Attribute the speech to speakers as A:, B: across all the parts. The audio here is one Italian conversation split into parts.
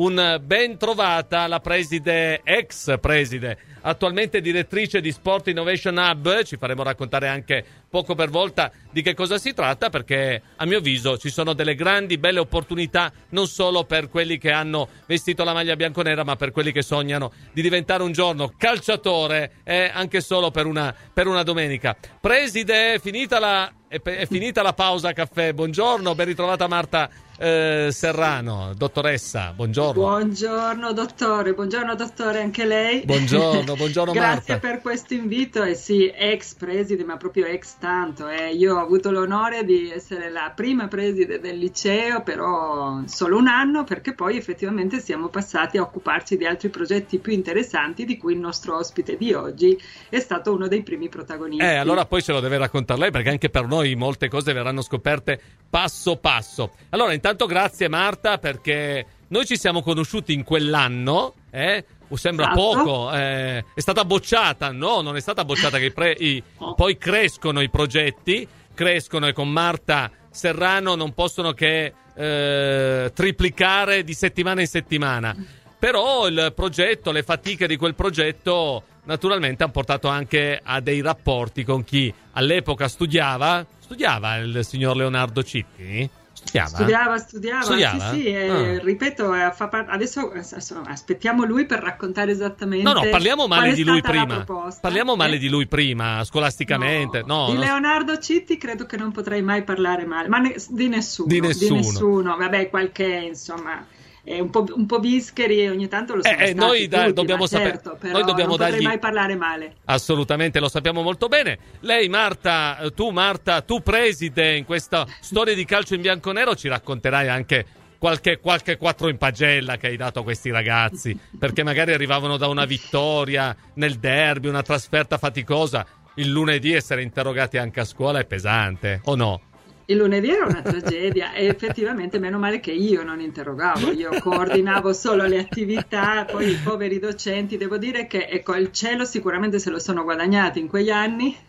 A: un ben trovata la preside, ex preside, attualmente direttrice di Sport Innovation Hub. Ci faremo raccontare anche poco per volta di che cosa si tratta, perché a mio avviso ci sono delle grandi, belle opportunità non solo per quelli che hanno vestito la maglia bianconera, ma per quelli che sognano di diventare un giorno calciatore, eh, anche solo per una, per una domenica. Preside, finita la, è, è finita la pausa caffè. Buongiorno, ben ritrovata Marta eh, Serrano, dottoressa, buongiorno.
B: Buongiorno dottore, buongiorno dottore anche lei.
A: Buongiorno, buongiorno
B: Grazie
A: Marta.
B: per questo invito e sì, ex preside, ma proprio ex tanto. Eh. Io ho avuto l'onore di essere la prima preside del liceo, però solo un anno, perché poi effettivamente siamo passati a occuparci di altri progetti più interessanti, di cui il nostro ospite di oggi è stato uno dei primi protagonisti.
A: Eh, allora poi ce lo deve raccontare lei, perché anche per noi molte cose verranno scoperte passo passo. Allora, intanto grazie Marta, perché noi ci siamo conosciuti in quell'anno, eh? Sembra
B: Esatto.
A: poco, eh, è stata bocciata, no, non è stata bocciata, che pre- i- poi crescono i progetti, crescono e con Marta Serrano non possono che eh, triplicare di settimana in settimana. Però il progetto, le fatiche di quel progetto, naturalmente hanno portato anche a dei rapporti con chi all'epoca studiava. Studiava il signor Leonardo Citti? Studiava?
B: Studiava, studiava,
A: Studiava?
B: sì, sì,
A: Ah.
B: ripeto, eh, fa par- adesso adesso aspettiamo lui per raccontare esattamente.
A: No, no, parliamo male di lui prima. Parliamo male
B: Eh?
A: di lui prima, scolasticamente. No,
B: di
A: non-
B: Leonardo Citti credo che non potrei mai parlare male, ma ne- di nessuno.
A: Di nessuno.
B: Vabbè, qualche insomma. È un po', un po' bischeri ogni tanto lo sono
A: Eh, eh, noi da-
B: tutti,
A: dobbiamo sapere-
B: certo,
A: noi dobbiamo
B: non
A: dargli-
B: mai parlare male.
A: Assolutamente, lo sappiamo molto bene. Lei, Marta, tu, Marta, tu preside in questa storia di calcio in bianco-nero, ci racconterai anche qualche, qualche quattro in pagella che hai dato a questi ragazzi, perché magari arrivavano da una vittoria nel derby, una trasferta faticosa. Il lunedì essere interrogati anche a scuola è pesante, o no?
B: Il lunedì era una tragedia e effettivamente meno male che io non interrogavo, io coordinavo solo le attività, poi i poveri docenti, devo dire che ecco, il cielo sicuramente se lo sono guadagnati in quegli anni,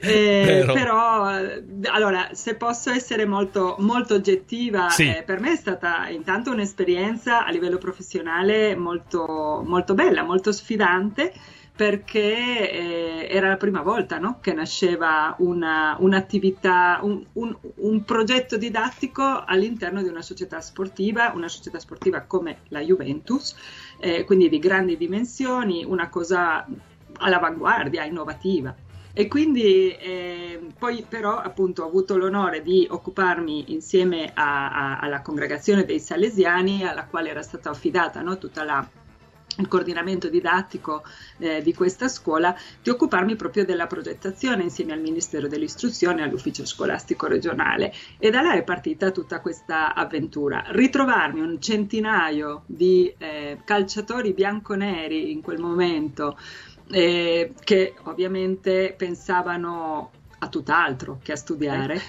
B: Eh, però allora se posso essere molto, molto oggettiva,
A: Sì.
B: eh, per me è stata intanto un'esperienza a livello professionale molto, molto bella, molto sfidante perché eh, era la prima volta no? che nasceva una, un'attività, un, un- un progetto didattico all'interno di una società sportiva, una società sportiva come la Juventus, eh, quindi di grandi dimensioni, una cosa all'avanguardia, innovativa. E quindi eh, poi però appunto ho avuto l'onore di occuparmi insieme a- a- alla congregazione dei Salesiani, alla quale era stata affidata no, tutta la il coordinamento didattico eh, di questa scuola, di occuparmi proprio della progettazione insieme al Ministero dell'Istruzione e all'Ufficio Scolastico Regionale. E da là è partita tutta questa avventura. Ritrovarmi un centinaio di eh, calciatori bianconeri in quel momento, eh, che ovviamente pensavano a tutt'altro che a studiare,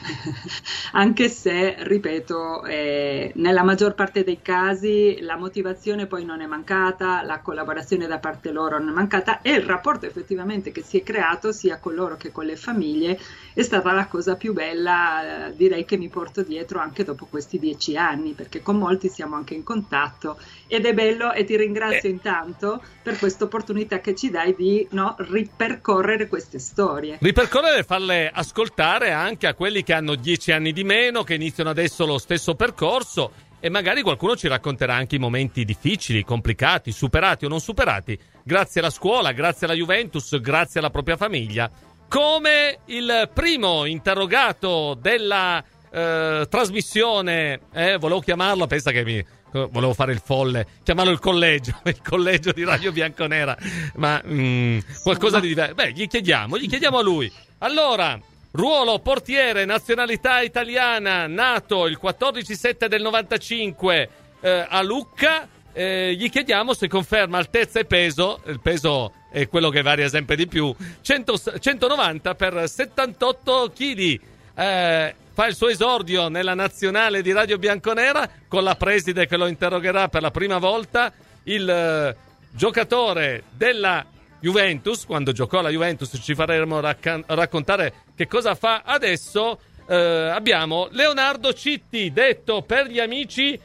B: anche se, ripeto, eh, nella maggior parte dei casi la motivazione poi non è mancata, la collaborazione da parte loro non è mancata e il rapporto effettivamente che si è creato sia con loro che con le famiglie è stata la cosa più bella, eh, direi che mi porto dietro anche dopo questi dieci anni, perché con molti siamo anche in contatto ed è bello e ti ringrazio
A: Eh.
B: intanto per questa opportunità che ci dai di no, ripercorrere queste storie.
A: Ripercorrere e farle ascoltare anche a quelli che hanno dieci anni di meno, che iniziano adesso lo stesso percorso e magari qualcuno ci racconterà anche i momenti difficili, complicati, superati o non superati, grazie alla scuola, grazie alla Juventus, grazie alla propria famiglia. Come il primo interrogato della eh, trasmissione, eh, volevo chiamarlo, pensa che mi... Volevo fare il folle, chiamarlo il collegio, il collegio di Radio Bianconera, ma mm, qualcosa di diverso. Beh, gli chiediamo, gli chiediamo a lui. Allora, ruolo portiere, nazionalità italiana, nato il 14-7 del 95 eh, a Lucca. Eh, gli chiediamo se conferma altezza e peso, il peso è quello che varia sempre di più, 100 190 per 78 kg. Eh, fa il suo esordio nella nazionale di Radio Bianconera con la preside che lo interrogherà per la prima volta, il eh, giocatore della Juventus, quando giocò la Juventus ci faremo raccan- raccontare che cosa fa adesso. Eh, abbiamo Leonardo Citti, detto per gli amici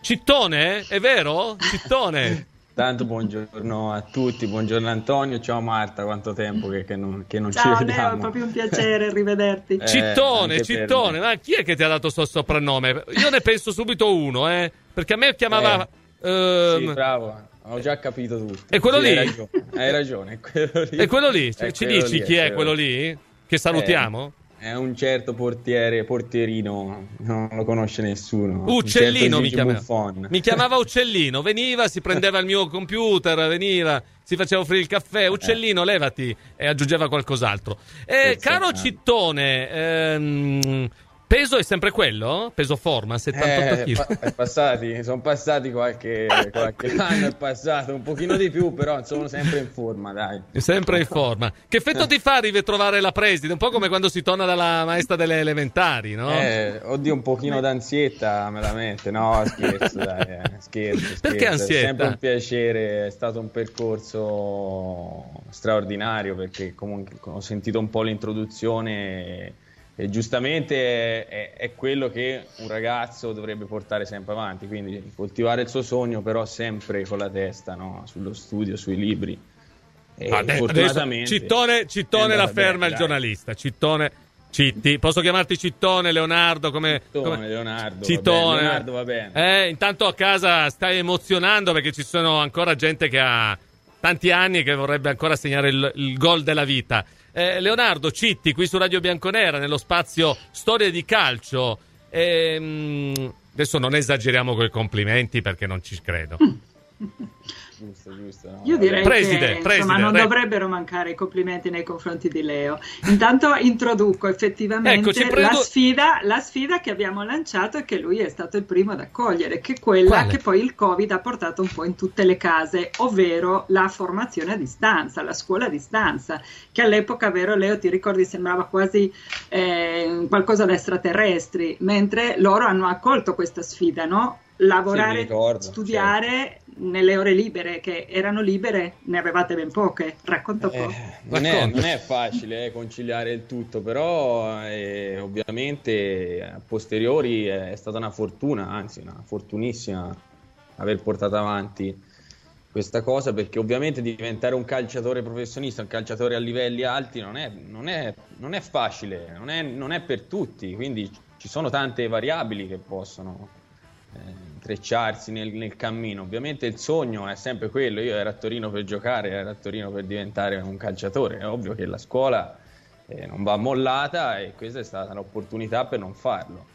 A: Cittone, è vero? Cittone.
C: Tanto buongiorno a tutti, buongiorno Antonio, ciao Marta, quanto tempo che, che non, che non
B: ciao,
C: ci vediamo.
B: Ciao Leo, è proprio un piacere rivederti.
A: Eh, cittone, Cittone, ma chi è che ti ha dato questo soprannome? Io ne penso subito uno, eh, perché a me chiamava...
C: Eh, ehm... Sì, bravo, ho già capito tutto.
A: E quello
C: sì,
A: lì?
C: Hai ragione, hai ragione, è quello lì.
A: E quello lì? Ci, ci dici lì, chi è quello lì? Che salutiamo?
C: Eh. È un certo portiere, portierino, non lo conosce nessuno.
A: Uccellino
C: certo
A: mi chiamava. Mi chiamava Uccellino, veniva, si prendeva il mio computer, veniva, si faceva offrire il caffè. Uccellino, eh. levati e aggiungeva qualcos'altro. Eh, caro Cittone, ehm, Peso è sempre quello? Peso forma, 78 kg.
C: Eh, è passati, sono passati qualche, qualche anno, è passato un pochino di più, però sono sempre in forma, dai.
A: Sempre in forma. Che effetto ti fa ritrovare la preside? Un po' come quando si torna dalla maestra delle elementari, no?
C: Eh, oddio, un pochino d'ansietta me la mette, no, scherzo, dai, eh. scherzo, scherzo.
A: Perché ansietta?
C: È sempre un piacere, è stato un percorso straordinario perché comunque ho sentito un po' l'introduzione... E giustamente è, è, quello che un ragazzo dovrebbe portare sempre avanti, quindi coltivare il suo sogno però sempre con la testa no? sullo studio, sui libri.
A: E adesso, fortunatamente Cittone, Cittone la ferma bene, il giornalista, Cittone Citti, posso chiamarti Cittone, Leonardo? Come,
C: Cittone,
A: come...
C: Leonardo.
A: Cittone.
C: Va Leonardo va bene.
A: Eh, intanto a casa stai emozionando perché ci sono ancora gente che ha tanti anni e che vorrebbe ancora segnare il, il gol della vita. Eh, Leonardo Citti qui su Radio Bianconera nello spazio Storie di calcio. Ehm, adesso non esageriamo con i complimenti perché non ci credo.
C: Giusto, giusto. No,
B: Io direi
A: preside,
B: che
A: preside,
B: insomma, non
A: re...
B: dovrebbero mancare i complimenti nei confronti di Leo. Intanto introduco effettivamente
A: ecco, prendo...
B: la, sfida, la, sfida, che abbiamo lanciato e che lui è stato il primo ad accogliere, che è quella
A: Quale?
B: che poi il Covid ha portato un po' in tutte le case, ovvero la formazione a distanza, la scuola a distanza, che all'epoca, vero Leo, ti ricordi, sembrava quasi eh, qualcosa da extraterrestri, mentre loro hanno accolto questa sfida, no? Lavorare,
C: sì, ricordo,
B: studiare. Certo nelle ore libere, che erano libere, ne avevate ben poche. Racconta un po'.
C: Eh, non, è, non, è, facile eh, conciliare il tutto, però eh, ovviamente a posteriori è stata una fortuna, anzi una fortunissima aver portato avanti questa cosa perché ovviamente diventare un calciatore professionista, un calciatore a livelli alti non è, non è, non è facile, non è, non è per tutti, quindi ci sono tante variabili che possono eh, intrecciarsi nel, nel, cammino. Ovviamente il sogno è sempre quello, io ero a Torino per giocare, ero a Torino per diventare un calciatore, è ovvio che la scuola eh, non va mollata e questa è stata l'opportunità per non farlo,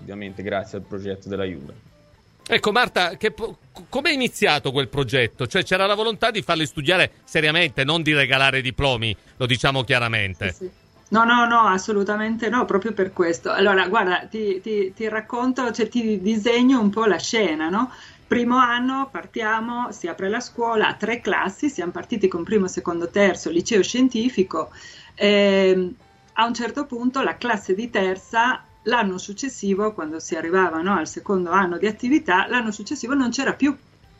C: ovviamente grazie al progetto della Juve.
A: Ecco Marta, come è iniziato quel progetto? Cioè c'era la volontà di farli studiare seriamente, non di regalare diplomi, lo diciamo chiaramente.
B: Sì, sì. No, no, no, assolutamente no, proprio per questo. Allora, guarda, ti, ti, ti racconto, cioè ti disegno un po' la scena, no? Primo anno partiamo, si apre la scuola, tre classi, siamo partiti con primo, secondo, terzo, liceo scientifico. Eh, a un certo punto la classe di terza, l'anno successivo, quando si arrivava no, al secondo anno di attività, l'anno successivo non c'era più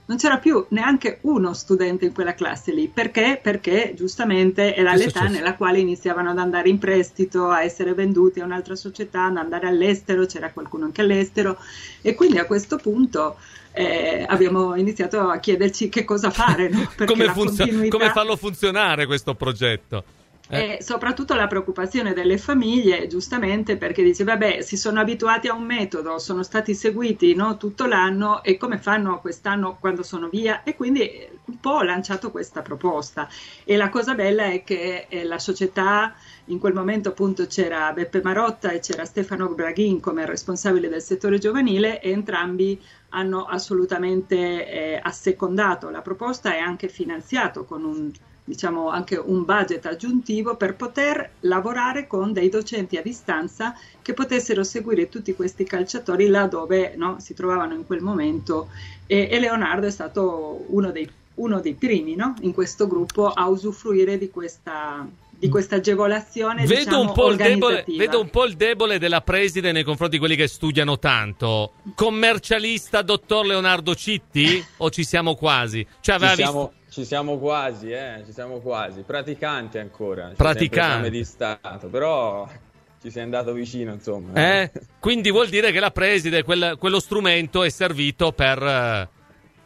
B: non c'era più neanche uno studente in quella classe lì. Perché? Perché giustamente era che l'età nella quale iniziavano ad andare in prestito, a essere venduti a un'altra società, ad andare all'estero, c'era qualcuno anche all'estero e quindi a questo punto eh, abbiamo iniziato a chiederci che cosa fare. No?
A: come, funzio- continuità... come farlo funzionare questo progetto?
B: Eh. E soprattutto la preoccupazione delle famiglie, giustamente, perché dice, vabbè, si sono abituati a un metodo, sono stati seguiti no, tutto l'anno e come fanno quest'anno quando sono via? E quindi un po' ho lanciato questa proposta. E la cosa bella è che eh, la società, in quel momento appunto c'era Beppe Marotta e c'era Stefano Braghin come responsabile del settore giovanile e entrambi hanno assolutamente eh, assecondato la proposta e anche finanziato con un diciamo anche un budget aggiuntivo per poter lavorare con dei docenti a distanza che potessero seguire tutti questi calciatori là dove no, si trovavano in quel momento e, e Leonardo è stato uno dei, uno dei primi no, in questo gruppo a usufruire di questa, di questa agevolazione vedo, diciamo,
A: un debole, vedo un po' il debole della preside nei confronti di quelli che studiano tanto. Commercialista dottor Leonardo Citti? o ci siamo quasi? Cioè, aveva
C: ci siamo,
A: visto...
C: Ci siamo quasi, eh, ci siamo quasi. Praticante ancora.
A: Praticante.
C: di Stato, però ci sei andato vicino, insomma.
A: Eh? Quindi vuol dire che la preside, quel, quello strumento è servito per,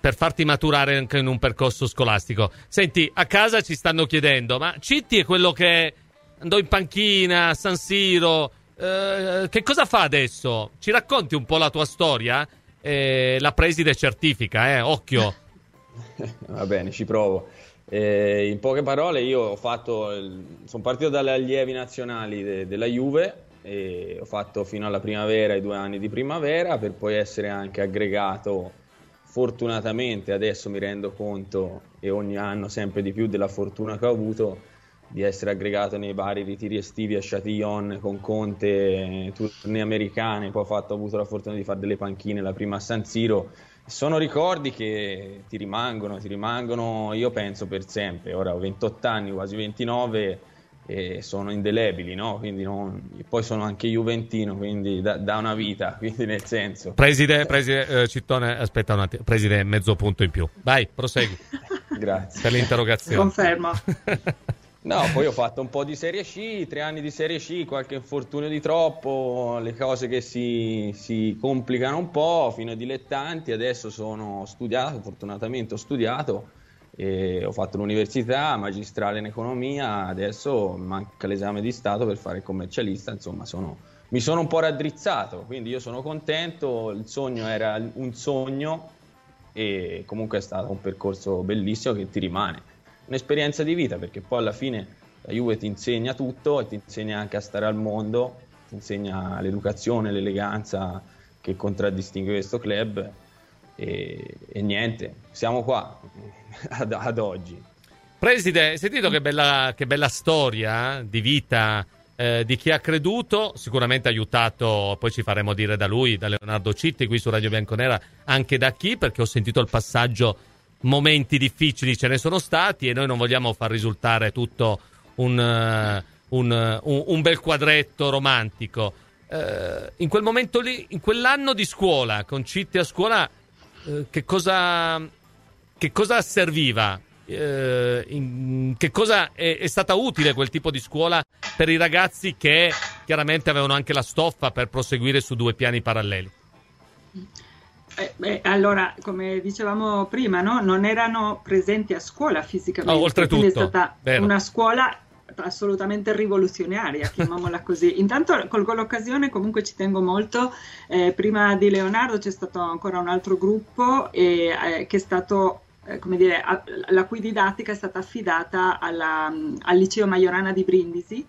A: per, farti maturare anche in un percorso scolastico. Senti, a casa ci stanno chiedendo, ma Citti è quello che andò in panchina a San Siro, eh, che cosa fa adesso? Ci racconti un po' la tua storia? Eh, la preside certifica, eh? occhio.
C: Va bene, ci provo. Eh, in poche parole, io ho fatto, sono partito dalle allievi nazionali de, della Juve e ho fatto fino alla primavera i due anni di primavera per poi essere anche aggregato. Fortunatamente adesso mi rendo conto e ogni anno sempre di più della fortuna che ho avuto di essere aggregato nei vari ritiri estivi a Chatillon con Conte, tournée americane, poi ho, fatto, ho avuto la fortuna di fare delle panchine, la prima a San Siro. Sono ricordi che ti rimangono, ti rimangono, io penso per sempre. Ora ho 28 anni, quasi 29 e sono indelebili, no? Quindi non... poi sono anche juventino, quindi da, da, una vita, quindi nel senso.
A: Preside, preside eh, Cittone, aspetta un attimo, preside mezzo punto in più. Vai, prosegui.
C: Grazie.
A: Per l'interrogazione.
B: Confermo.
C: No, poi ho fatto un po' di Serie C, tre anni di Serie C, qualche infortunio di troppo, le cose che si, si complicano un po', fino a dilettanti, adesso sono studiato, fortunatamente ho studiato, ho fatto l'università, magistrale in economia, adesso manca l'esame di Stato per fare il commercialista, insomma sono, mi sono un po' raddrizzato, quindi io sono contento, il sogno era un sogno e comunque è stato un percorso bellissimo che ti rimane un'esperienza di vita perché poi alla fine la Juve ti insegna tutto e ti insegna anche a stare al mondo, ti insegna l'educazione, l'eleganza che contraddistingue questo club e, e niente, siamo qua ad, ad, oggi.
A: Preside, hai sentito che bella, che bella storia di vita eh, di chi ha creduto, sicuramente aiutato, poi ci faremo dire da lui, da Leonardo Citti qui su Radio Bianconera, anche da chi, perché ho sentito il passaggio momenti difficili ce ne sono stati e noi non vogliamo far risultare tutto un, uh, un, uh, un bel quadretto romantico. Uh, in quel momento lì, in quell'anno di scuola, con Citti a scuola, che cosa, che, cosa, serviva? In, che cosa è, è, stata utile quel tipo di scuola per i ragazzi che chiaramente avevano anche la stoffa per proseguire su due piani paralleli?
B: Eh, beh, allora, come dicevamo prima, no? non erano presenti a scuola fisicamente.
A: Oh, oltretutto,
B: è stata vero. una scuola assolutamente rivoluzionaria, chiamiamola così. Intanto colgo l'occasione, comunque ci tengo molto, eh, prima di Leonardo c'è stato ancora un altro gruppo e, eh, che è stato eh, come dire, a, la cui didattica è stata affidata alla, al liceo Majorana di Brindisi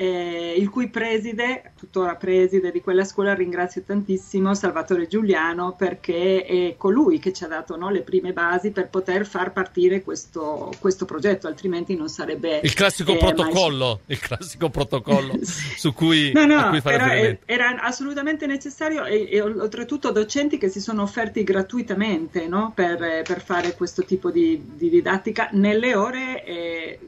B: eh, il cui preside, tuttora preside di quella scuola, ringrazio tantissimo Salvatore Giuliano perché è colui che ci ha dato no, le prime basi per poter far partire questo, questo progetto, altrimenti non sarebbe...
A: Il classico eh, protocollo, mai... il classico protocollo sì. su cui,
B: no, no,
A: cui fare
B: era, era, assolutamente necessario e, e, oltretutto docenti che si sono offerti gratuitamente no, per, per, fare questo tipo di, di didattica nelle ore eh,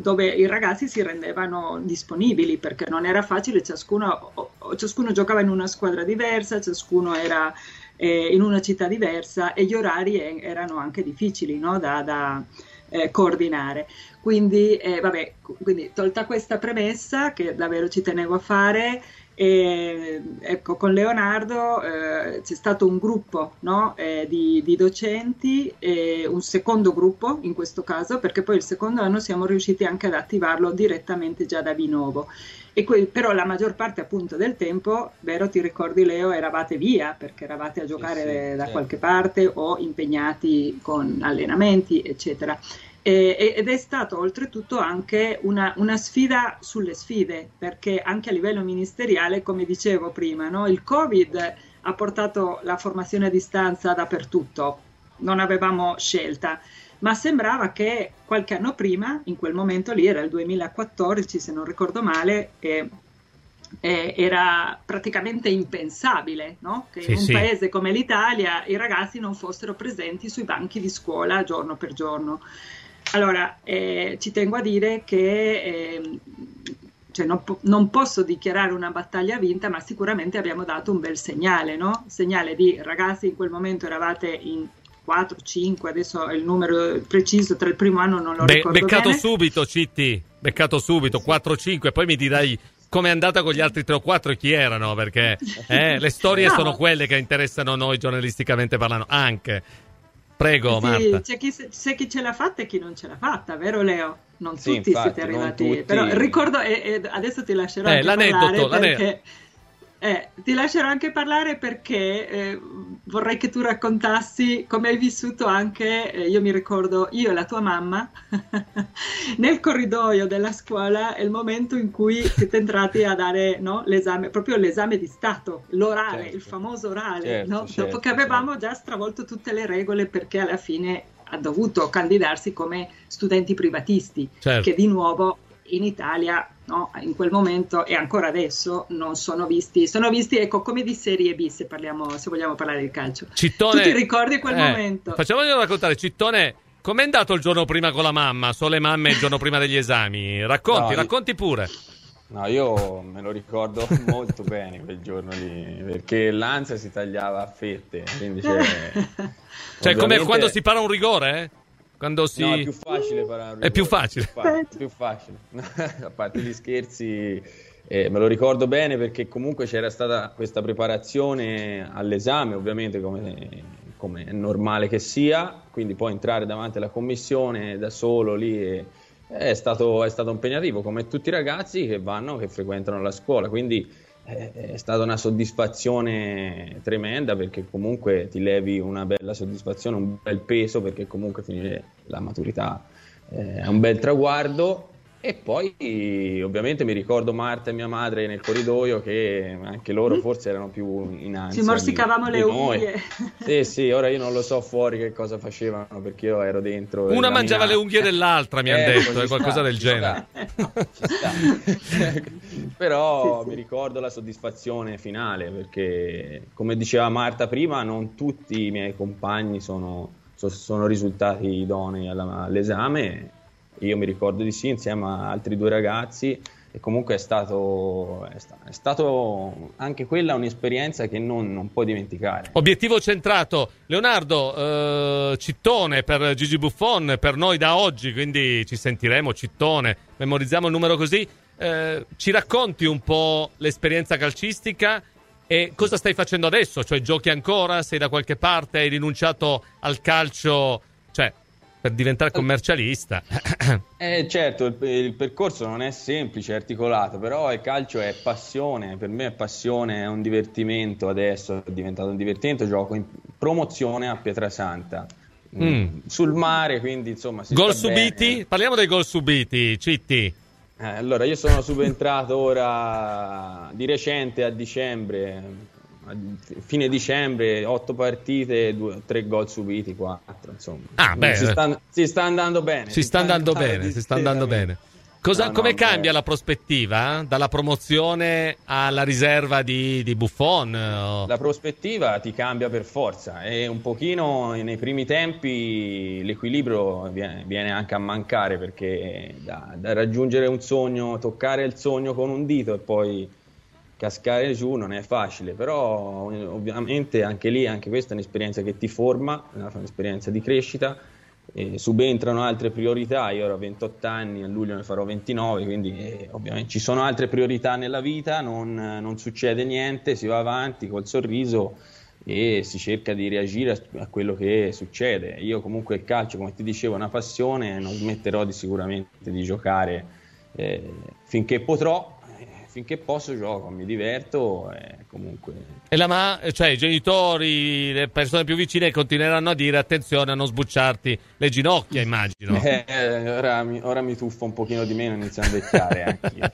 B: dove i ragazzi si rendevano disponibili perché non era facile, ciascuno, ciascuno giocava in una squadra diversa, ciascuno era eh, in una città diversa e gli orari erano anche difficili no? da, da eh, coordinare. Quindi, eh, vabbè, quindi tolta questa premessa che davvero ci tenevo a fare, e, ecco, con Leonardo eh, c'è stato un gruppo no, eh, di, di, docenti, e un secondo gruppo in questo caso, perché poi il secondo anno siamo riusciti anche ad attivarlo direttamente già da Vinovo. E que- però la maggior parte appunto del tempo, vero ti ricordi Leo, eravate via perché eravate a giocare sì, sì, da certo. qualche parte o impegnati con allenamenti, eccetera ed è stato oltretutto anche una, una, sfida sulle sfide, perché anche a livello ministeriale, come dicevo prima, no, il Covid ha portato la formazione a distanza dappertutto, non avevamo scelta, ma sembrava che qualche anno prima, in quel momento lì, era il 2014 se non ricordo male, eh, eh, era praticamente impensabile no? che sì, in un sì. paese come l'Italia i ragazzi non fossero presenti sui banchi di scuola giorno per giorno. Allora, eh, ci tengo a dire che eh, cioè non, po- non, posso dichiarare una battaglia vinta, ma sicuramente abbiamo dato un bel segnale, no? Segnale di ragazzi, in quel momento eravate in 4, 5, adesso il numero preciso tra il primo anno non lo Be- ricordo
A: beccato
B: bene.
A: subito, Citti, beccato subito, sì. 4, 5, poi mi dirai come è andata con gli altri tre o quattro e chi erano, perché eh, le storie no. sono quelle che interessano noi giornalisticamente parlando, anche. Prego,
B: sì,
A: Marta.
B: C'è chi, c'è chi, ce l'ha fatta e chi non ce l'ha fatta, vero Leo? Non sì, tutti infatti, siete arrivati. Tutti... Però ricordo, e, e, adesso ti lascerò eh, l'aneddoto, parlare perché... Eh, ti lascerò anche parlare perché eh, vorrei che tu raccontassi come hai vissuto anche, eh, io mi ricordo, io e la tua mamma, nel corridoio della scuola, il momento in cui siete entrati a dare no, l'esame, proprio l'esame di Stato, l'orale, certo. il famoso orale, certo, no? certo, dopo che avevamo certo. già stravolto tutte le regole perché alla fine ha dovuto candidarsi come studenti privatisti, certo. che di nuovo in Italia no? in quel momento e ancora adesso non sono visti, sono visti ecco come di Serie B se, parliamo, se vogliamo parlare di calcio.
A: Cittone,
B: tu ti ricordi quel
A: eh,
B: momento?
A: Facciamogli raccontare, Cittone, com'è andato il giorno prima con la mamma? So le mamme il giorno prima degli esami, racconti, no, racconti pure.
C: No, io me lo ricordo molto bene quel giorno lì, perché l'ansia si tagliava a fette, quindi
A: cioè, ovviamente... come quando si para un rigore, eh? Quando si...
C: No, è più facile parlare.
A: È più facile.
C: È più facile. A parte gli scherzi, eh, me lo ricordo bene perché comunque c'era stata questa preparazione all'esame, ovviamente come, come è normale che sia, quindi poi entrare davanti alla commissione da solo lì è, è, stato, è stato impegnativo, come tutti i ragazzi che vanno, che frequentano la scuola, quindi è stata una soddisfazione tremenda perché comunque ti levi una bella soddisfazione, un bel peso perché comunque finire la maturità è un bel traguardo e poi ovviamente mi ricordo Marta e mia madre nel corridoio che anche loro mm. forse erano più in ansia.
B: Ci morsicavamo di, le unghie.
C: Sì, sì, ora io non lo so fuori che cosa facevano perché io ero dentro.
A: Una mangiava le unghie dell'altra, mi eh, hanno detto, è qualcosa sta, del genere.
C: Però sì, sì. mi ricordo la soddisfazione finale perché, come diceva Marta prima, non tutti i miei compagni sono, sono risultati idonei all'esame io mi ricordo di sì, insieme a altri due ragazzi e comunque è stato, è, sta, è stato anche quella un'esperienza che non, non, puoi dimenticare.
A: Obiettivo centrato, Leonardo, eh, Cittone per Gigi Buffon, per noi da oggi, quindi ci sentiremo Cittone, memorizziamo il numero così. Eh, ci racconti un po' l'esperienza calcistica e cosa stai facendo adesso? Cioè giochi ancora? Sei da qualche parte? Hai rinunciato al calcio? Cioè, per diventare commercialista.
C: Eh, certo, il, il, percorso non è semplice, è articolato, però il calcio è passione, per me è passione, è un divertimento adesso, è diventato un divertimento, gioco in promozione a Pietrasanta. Mm. mm. Sul mare, quindi insomma.
A: Gol subiti? Bene. Parliamo dei gol subiti, Citti.
C: Eh, allora, io sono subentrato ora di recente a dicembre fine dicembre, otto partite, due, tre gol subiti, quattro, insomma.
A: Ah,
C: si, sta, si, sta, andando bene.
A: Si, sta andando bene, si sta andando bene. Cosa, no, come no, cambia beh. la prospettiva? Dalla promozione alla riserva di, di Buffon? O...
C: La prospettiva ti cambia per forza e un pochino nei primi tempi l'equilibrio viene, viene anche a mancare perché da, da, raggiungere un sogno, toccare il sogno con un dito e poi cascare giù non è facile, però ovviamente anche lì, anche questa è un'esperienza che ti forma, è un'esperienza di crescita, subentrano altre priorità, io ora ho 28 anni, a luglio ne farò 29, quindi eh, ovviamente ci sono altre priorità nella vita, non, non, succede niente, si va avanti col sorriso e si cerca di reagire a, a, quello che succede. Io comunque il calcio, come ti dicevo, è una passione, non smetterò di, sicuramente di giocare eh, finché potrò, finché posso gioco, mi diverto e comunque...
A: E la ma- cioè i genitori, le persone più vicine continueranno a dire attenzione a non sbucciarti le ginocchia, immagino.
C: Eh, ora, mi, ora mi tuffo un pochino di meno, inizio a invecchiare anche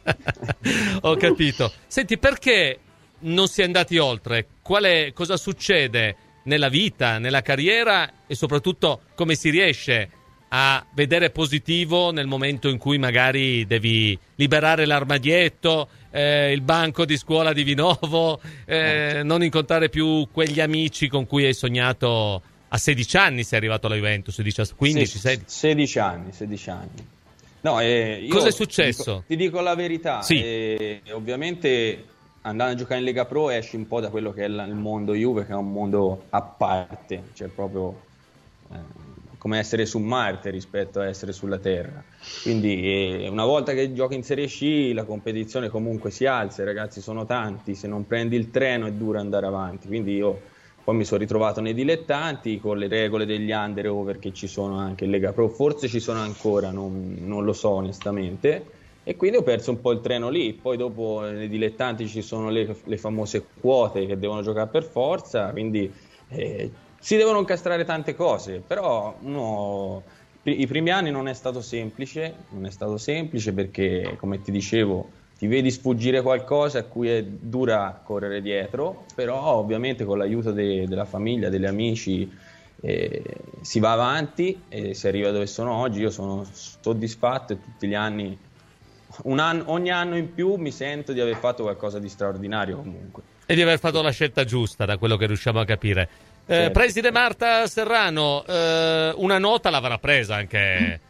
A: Ho capito. Senti, perché non si è andati oltre? Qual è, cosa succede nella vita, nella carriera e soprattutto come si riesce a vedere positivo nel momento in cui magari devi liberare l'armadietto, eh, il banco di scuola di Vinovo, eh, certo. non incontrare più quegli amici con cui hai sognato a 16 anni sei arrivato alla Juventus, 15,
C: sì, 16. 16 anni, 16 anni. No, eh,
A: Cosa è successo?
C: Ti dico, ti dico la verità, sì. eh, ovviamente andando a giocare in Lega Pro esci un po' da quello che è il mondo Juve, che è un mondo a parte, cioè proprio... Come essere su Marte rispetto a essere sulla Terra. Quindi eh, una volta che giochi in Serie C la competizione comunque si alza, i ragazzi sono tanti, se non prendi il treno è duro andare avanti. Quindi io poi mi sono ritrovato nei dilettanti con le regole degli under over che ci sono anche in Lega Pro, forse ci sono ancora, non, non lo so onestamente. E quindi ho perso un po' il treno lì. Poi dopo nei dilettanti ci sono le, le famose quote che devono giocare per forza, quindi eh, si devono incastrare tante cose, però uno, i primi anni non è stato semplice, non è stato semplice perché, come ti dicevo, ti vedi sfuggire qualcosa a cui è dura correre dietro, però ovviamente con l'aiuto de, della famiglia, degli amici, eh, si va avanti e si arriva dove sono oggi. Io sono soddisfatto e tutti gli anni, anno, ogni anno in più mi sento di aver fatto qualcosa di straordinario comunque.
A: E di aver fatto la scelta giusta, da quello che riusciamo a capire. Eh. Preside Marta Serrano, eh, una nota l'avrà presa anche.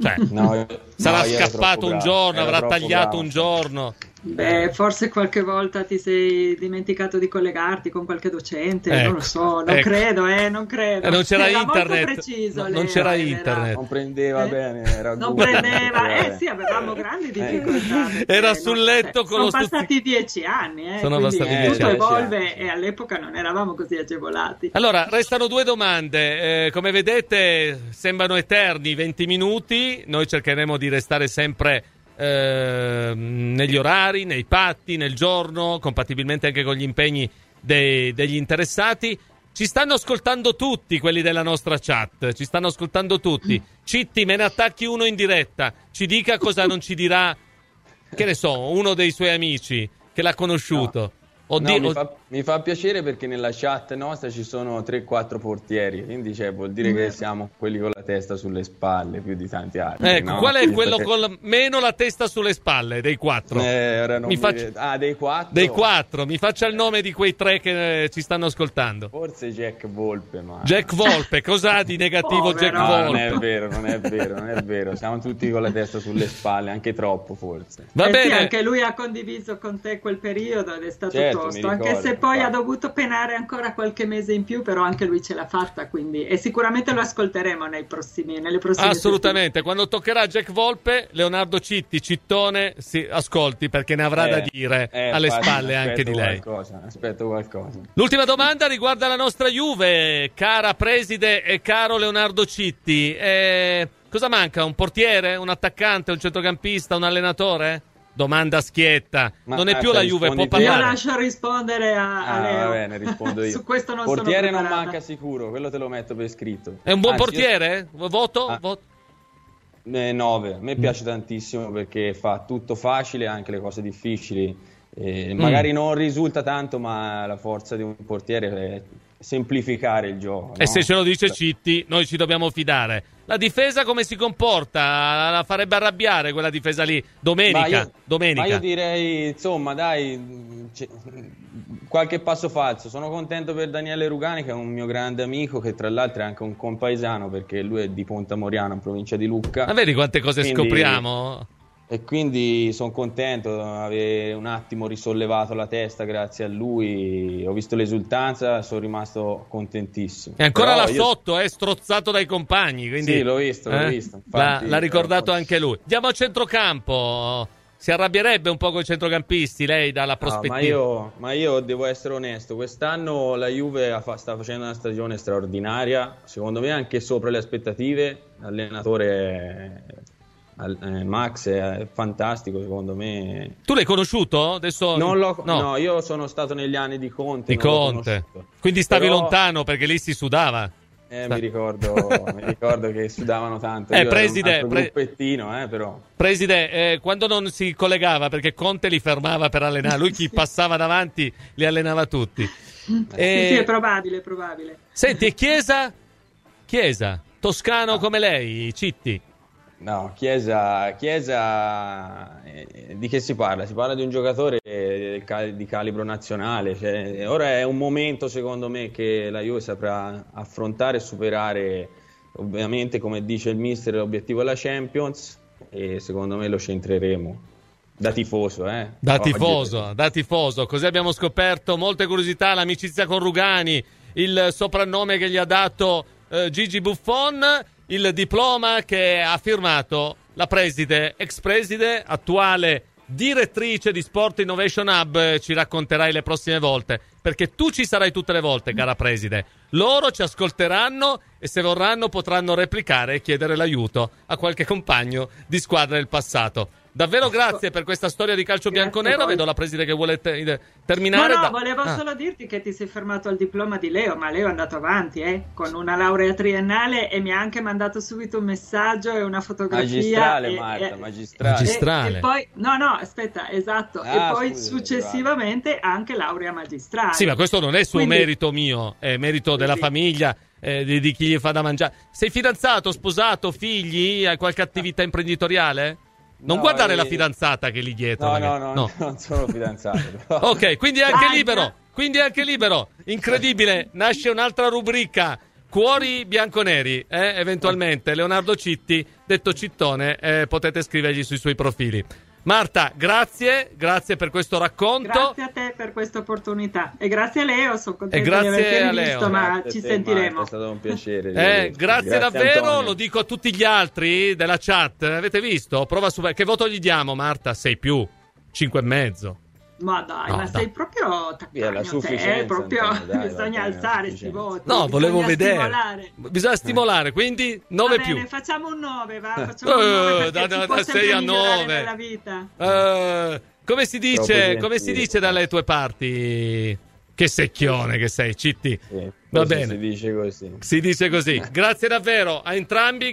A: Cioè, no, sarà no, scappato un giorno, avrà tagliato bravo. un giorno.
B: Beh, forse qualche volta ti sei dimenticato di collegarti con qualche docente, ecco, non lo so, non ecco. credo, eh, non credo.
A: Eh, non c'era era internet. Preciso, no, non c'era internet. Era...
C: Non prendeva eh? bene, era
B: Non prendeva, eh sì, avevamo grandi eh. difficoltà.
A: Era sul letto con
B: sono
A: lo
B: Sono passati dieci anni, eh,
A: sono passati
B: dieci tutto anni. evolve e all'epoca non eravamo così agevolati.
A: Allora, restano due domande. Eh, come vedete, sembrano eterni 20 minuti. Noi cercheremo di restare sempre eh, negli orari, nei patti, nel giorno, compatibilmente anche con gli impegni dei, degli interessati. Ci stanno ascoltando tutti quelli della nostra chat, ci stanno ascoltando tutti. Citti, me ne attacchi uno in diretta, ci dica cosa non ci dirà, che ne so, uno dei suoi amici che l'ha conosciuto. No.
C: Oddio, no, mi, fa, mi, fa, piacere perché nella chat nostra ci sono 3-4 portieri, quindi cioè, vuol dire che siamo quelli con la testa sulle spalle più di tanti altri.
A: Ecco, no? qual è quello con meno la testa sulle spalle dei 4?
C: Eh, mi faccia... Ah, dei 4?
A: Dei 4, mi faccia il nome di quei tre che eh, ci stanno ascoltando.
C: Forse Jack Volpe, ma...
A: Jack Volpe, cos'ha di negativo oh, Jack no, Volpe?
C: Non è vero, non è vero, non è vero, siamo tutti con la testa sulle spalle, anche troppo forse.
B: Va eh bene. Sì, anche lui ha condiviso con te quel periodo ed è stato certo, tosto, anche se poi ha dovuto penare ancora qualche mese in più, però anche lui ce l'ha fatta, quindi e sicuramente lo ascolteremo nei prossimi, nelle prossime
A: Assolutamente,
B: settimane.
A: quando toccherà Jack Volpe, Leonardo Citti, Cittone, si ascolti perché ne avrà eh, da dire eh, alle infatti, spalle anche di lei.
C: Qualcosa, aspetto qualcosa.
A: L'ultima domanda riguarda la nostra Juve, cara preside e caro Leonardo Citti. Eh, cosa manca? Un portiere, un attaccante, un centrocampista, un allenatore? Domanda schietta. Ma non è più la Juve, può parlare.
B: Io lascio rispondere a, a
C: ah,
B: Leo.
C: Va bene, rispondo io.
B: Su questo non
C: portiere
B: non
C: manca sicuro, quello te lo metto per iscritto.
A: È un buon Anzi, portiere? Io... Voto? Ah. Voto?
C: Eh, 9. A me piace tantissimo perché fa tutto facile, anche le cose difficili. Eh, magari mm. non risulta tanto, ma la forza di un portiere è semplificare il gioco.
A: E se ce lo dice Citti, noi ci dobbiamo fidare. La difesa come si comporta? La farebbe arrabbiare quella difesa lì domenica. Ma io, domenica.
C: Ma io direi, insomma, dai, qualche passo falso. Sono contento per Daniele Rugani, che è un mio grande amico, che tra l'altro è anche un compaesano, perché lui è di Ponta Moriano, in provincia di Lucca.
A: Ma vedi quante cose Quindi, scopriamo?
C: E quindi sono contento di aver un attimo risollevato la testa grazie a lui. Ho visto l'esultanza, sono rimasto contentissimo.
A: E ancora Però là io... sotto, è eh, strozzato dai compagni. Quindi,
C: sì, l'ho visto, eh? l'ho visto.
A: Infatti, l'ha, l'ha ricordato anche lui. Andiamo a centrocampo. Si arrabbierebbe un po' con i centrocampisti lei dalla prospettiva?
C: No, ma, io, ma, io, devo essere onesto, quest'anno la Juve sta facendo una stagione straordinaria, secondo me anche sopra le aspettative, l'allenatore eh, Max è fantastico secondo me.
A: Tu l'hai conosciuto? Adesso...
C: Non no. no. io sono stato negli anni di Conte.
A: Di Conte. Quindi stavi Però... lontano perché lì si sudava.
C: Eh, mi, ricordo, mi ricordo che sudavano tanto.
A: Eh, preside, pre...
C: eh, però.
A: preside eh, quando non si collegava perché Conte li fermava per allenare, lui chi passava davanti li allenava tutti.
B: Sì, sì, è probabile, è probabile.
A: Senti, Chiesa? Chiesa, toscano ah. come lei, Citti.
C: No, Chiesa, Chiesa eh, di che si parla? Si parla di un giocatore di calibro nazionale. Cioè, ora è un momento, secondo me, che la Juve saprà affrontare e superare. Ovviamente, come dice il mister, l'obiettivo è la Champions e secondo me lo centreremo. Da tifoso, eh?
A: Da Oggi. tifoso, da tifoso. Così abbiamo scoperto molte curiosità, l'amicizia con Rugani, il soprannome che gli ha dato eh, Gigi Buffon, il diploma che ha firmato la preside, ex preside, attuale direttrice di Sport Innovation Hub, ci racconterai le prossime volte, perché tu ci sarai tutte le volte, cara preside. Loro ci ascolteranno e se vorranno potranno replicare e chiedere l'aiuto a qualche compagno di squadra del passato. Davvero grazie per questa storia di calcio bianco-nero. Vedo la preside che vuole te- terminare.
B: No, no,
A: da...
B: volevo ah. solo dirti che ti sei fermato al diploma di Leo, ma Leo è andato avanti eh, con una laurea triennale e mi ha anche mandato subito un messaggio e una fotografia.
C: Magistrale,
B: e,
C: Marta,
B: e,
C: magistrale.
A: magistrale.
B: E, e, poi, no, no, aspetta, esatto.
C: Ah,
B: e poi
C: scusi,
B: successivamente anche laurea magistrale.
A: Sì, ma questo non è suo
B: Quindi...
A: merito mio, è merito della famiglia. Eh, di, di, chi gli fa da mangiare. Sei fidanzato, sposato, figli? Hai qualche attività imprenditoriale? Non
C: No,
A: guardare
C: eh,
A: la fidanzata che è lì dietro.
C: No,
A: magari.
C: no, no, non sono fidanzato. però.
A: ok, quindi è anche libero. Quindi è anche libero. Incredibile. Nasce un'altra rubrica. Cuori bianconeri, eh, eventualmente. Leonardo Citti, detto Cittone, eh, potete scrivergli sui suoi profili. Marta, grazie, grazie per questo racconto.
B: Grazie a te per questa opportunità e grazie a Leo, sono
A: grazie
B: di averti
A: Leo.
B: ma
C: Grazie a
B: ci
C: te,
B: sentiremo.
C: Marta, è stato un piacere.
A: Eh,
C: vederti.
A: grazie, davvero,
C: Antonio.
A: lo dico a tutti gli altri della chat. Avete visto? Prova su. Che voto gli diamo, Marta? 6 più, 5 e mezzo.
B: Ma dai,
A: No,
B: ma
A: dai.
B: sei proprio taccagno te, eh, proprio
C: Antonio, dai,
B: bisogna
C: bene,
B: alzare questi voti.
A: No, volevo
B: bisogna
A: vedere.
B: stimolare.
A: Bisogna stimolare, quindi 9
B: Va
A: più.
B: bene, facciamo un 9, va, facciamo un
A: Eh,
B: 9
A: da-
B: perché
A: da-
B: si può
A: da
B: sempre
A: sei a
B: migliorare
A: nove.
B: nella vita.
A: Eh, come si dice, come si dice dalle tue parti? Che secchione che sei, Citti.
C: Sì,
A: Va bene.
C: Si dice così.
A: Si dice così. Grazie davvero a entrambi.